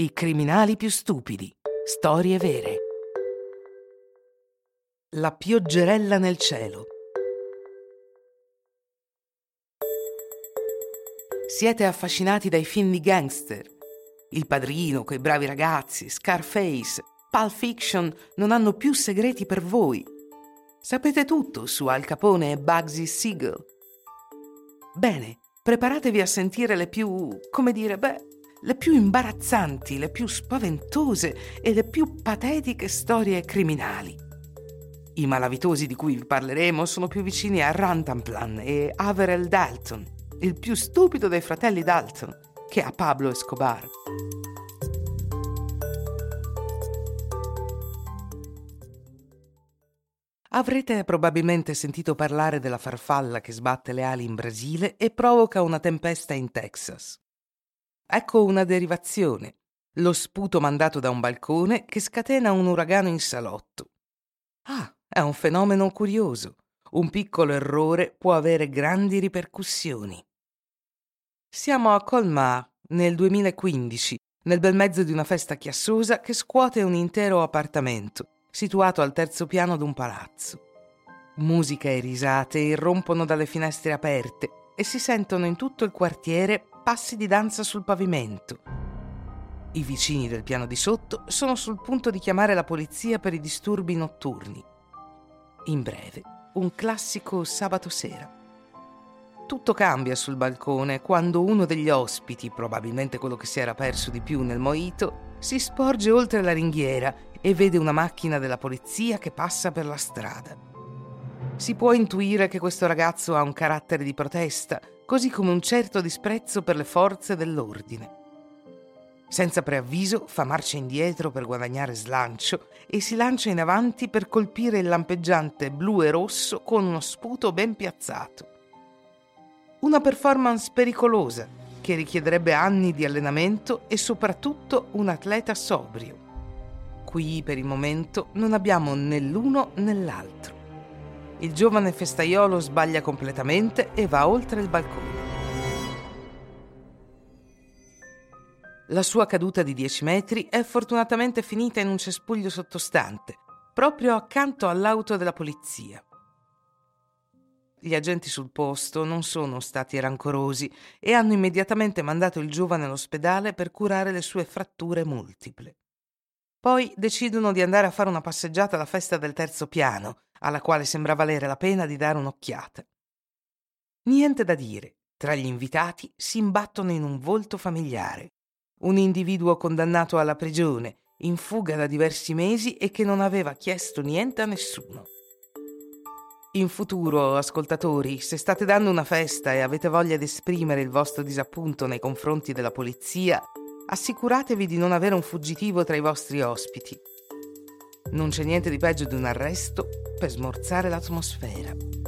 I criminali più stupidi. Storie vere. La pioggerella nel cielo. Siete affascinati dai film di gangster. Il padrino, quei bravi ragazzi, Scarface, Pulp Fiction non hanno più segreti per voi. Sapete tutto su Al Capone e Bugsy Siegel. Bene, preparatevi a sentire le più, come dire, beh, le più imbarazzanti, le più spaventose e le più patetiche storie criminali. I malavitosi di cui vi parleremo sono più vicini a Rantanplan e Averell Dalton, il più stupido dei fratelli Dalton, che a Pablo Escobar. Avrete probabilmente sentito parlare della farfalla che sbatte le ali in Brasile e provoca una tempesta in Texas. Ecco una derivazione, lo sputo mandato da un balcone che scatena un uragano in salotto. Ah, è un fenomeno curioso. Un piccolo errore può avere grandi ripercussioni. Siamo a Colmar nel 2015, nel bel mezzo di una festa chiassosa che scuote un intero appartamento, situato al terzo piano d'un palazzo. Musica e risate irrompono dalle finestre aperte e si sentono in tutto il quartiere passi di danza sul pavimento. I vicini del piano di sotto sono sul punto di chiamare la polizia per i disturbi notturni. In breve, un classico sabato sera. Tutto cambia sul balcone quando uno degli ospiti, probabilmente quello che si era perso di più nel moito, si sporge oltre la ringhiera e vede una macchina della polizia che passa per la strada. Si può intuire che questo ragazzo ha un carattere di protesta così come un certo disprezzo per le forze dell'ordine. Senza preavviso fa marcia indietro per guadagnare slancio e si lancia in avanti per colpire il lampeggiante blu e rosso con uno sputo ben piazzato. Una performance pericolosa che richiederebbe anni di allenamento e soprattutto un atleta sobrio. Qui per il momento non abbiamo né l'uno né l'altro. Il giovane festaiolo sbaglia completamente e va oltre il balcone. La sua caduta di 10 metri è fortunatamente finita in un cespuglio sottostante, proprio accanto all'auto della polizia. Gli agenti sul posto non sono stati rancorosi e hanno immediatamente mandato il giovane all'ospedale per curare le sue fratture multiple. Poi decidono di andare a fare una passeggiata alla festa del terzo piano, alla quale sembra valere la pena di dare un'occhiata. Niente da dire, tra gli invitati si imbattono in un volto familiare, un individuo condannato alla prigione, in fuga da diversi mesi e che non aveva chiesto niente a nessuno. In futuro, ascoltatori, se state dando una festa e avete voglia di esprimere il vostro disappunto nei confronti della polizia, assicuratevi di non avere un fuggitivo tra i vostri ospiti. Non c'è niente di peggio di un arresto per smorzare l'atmosfera.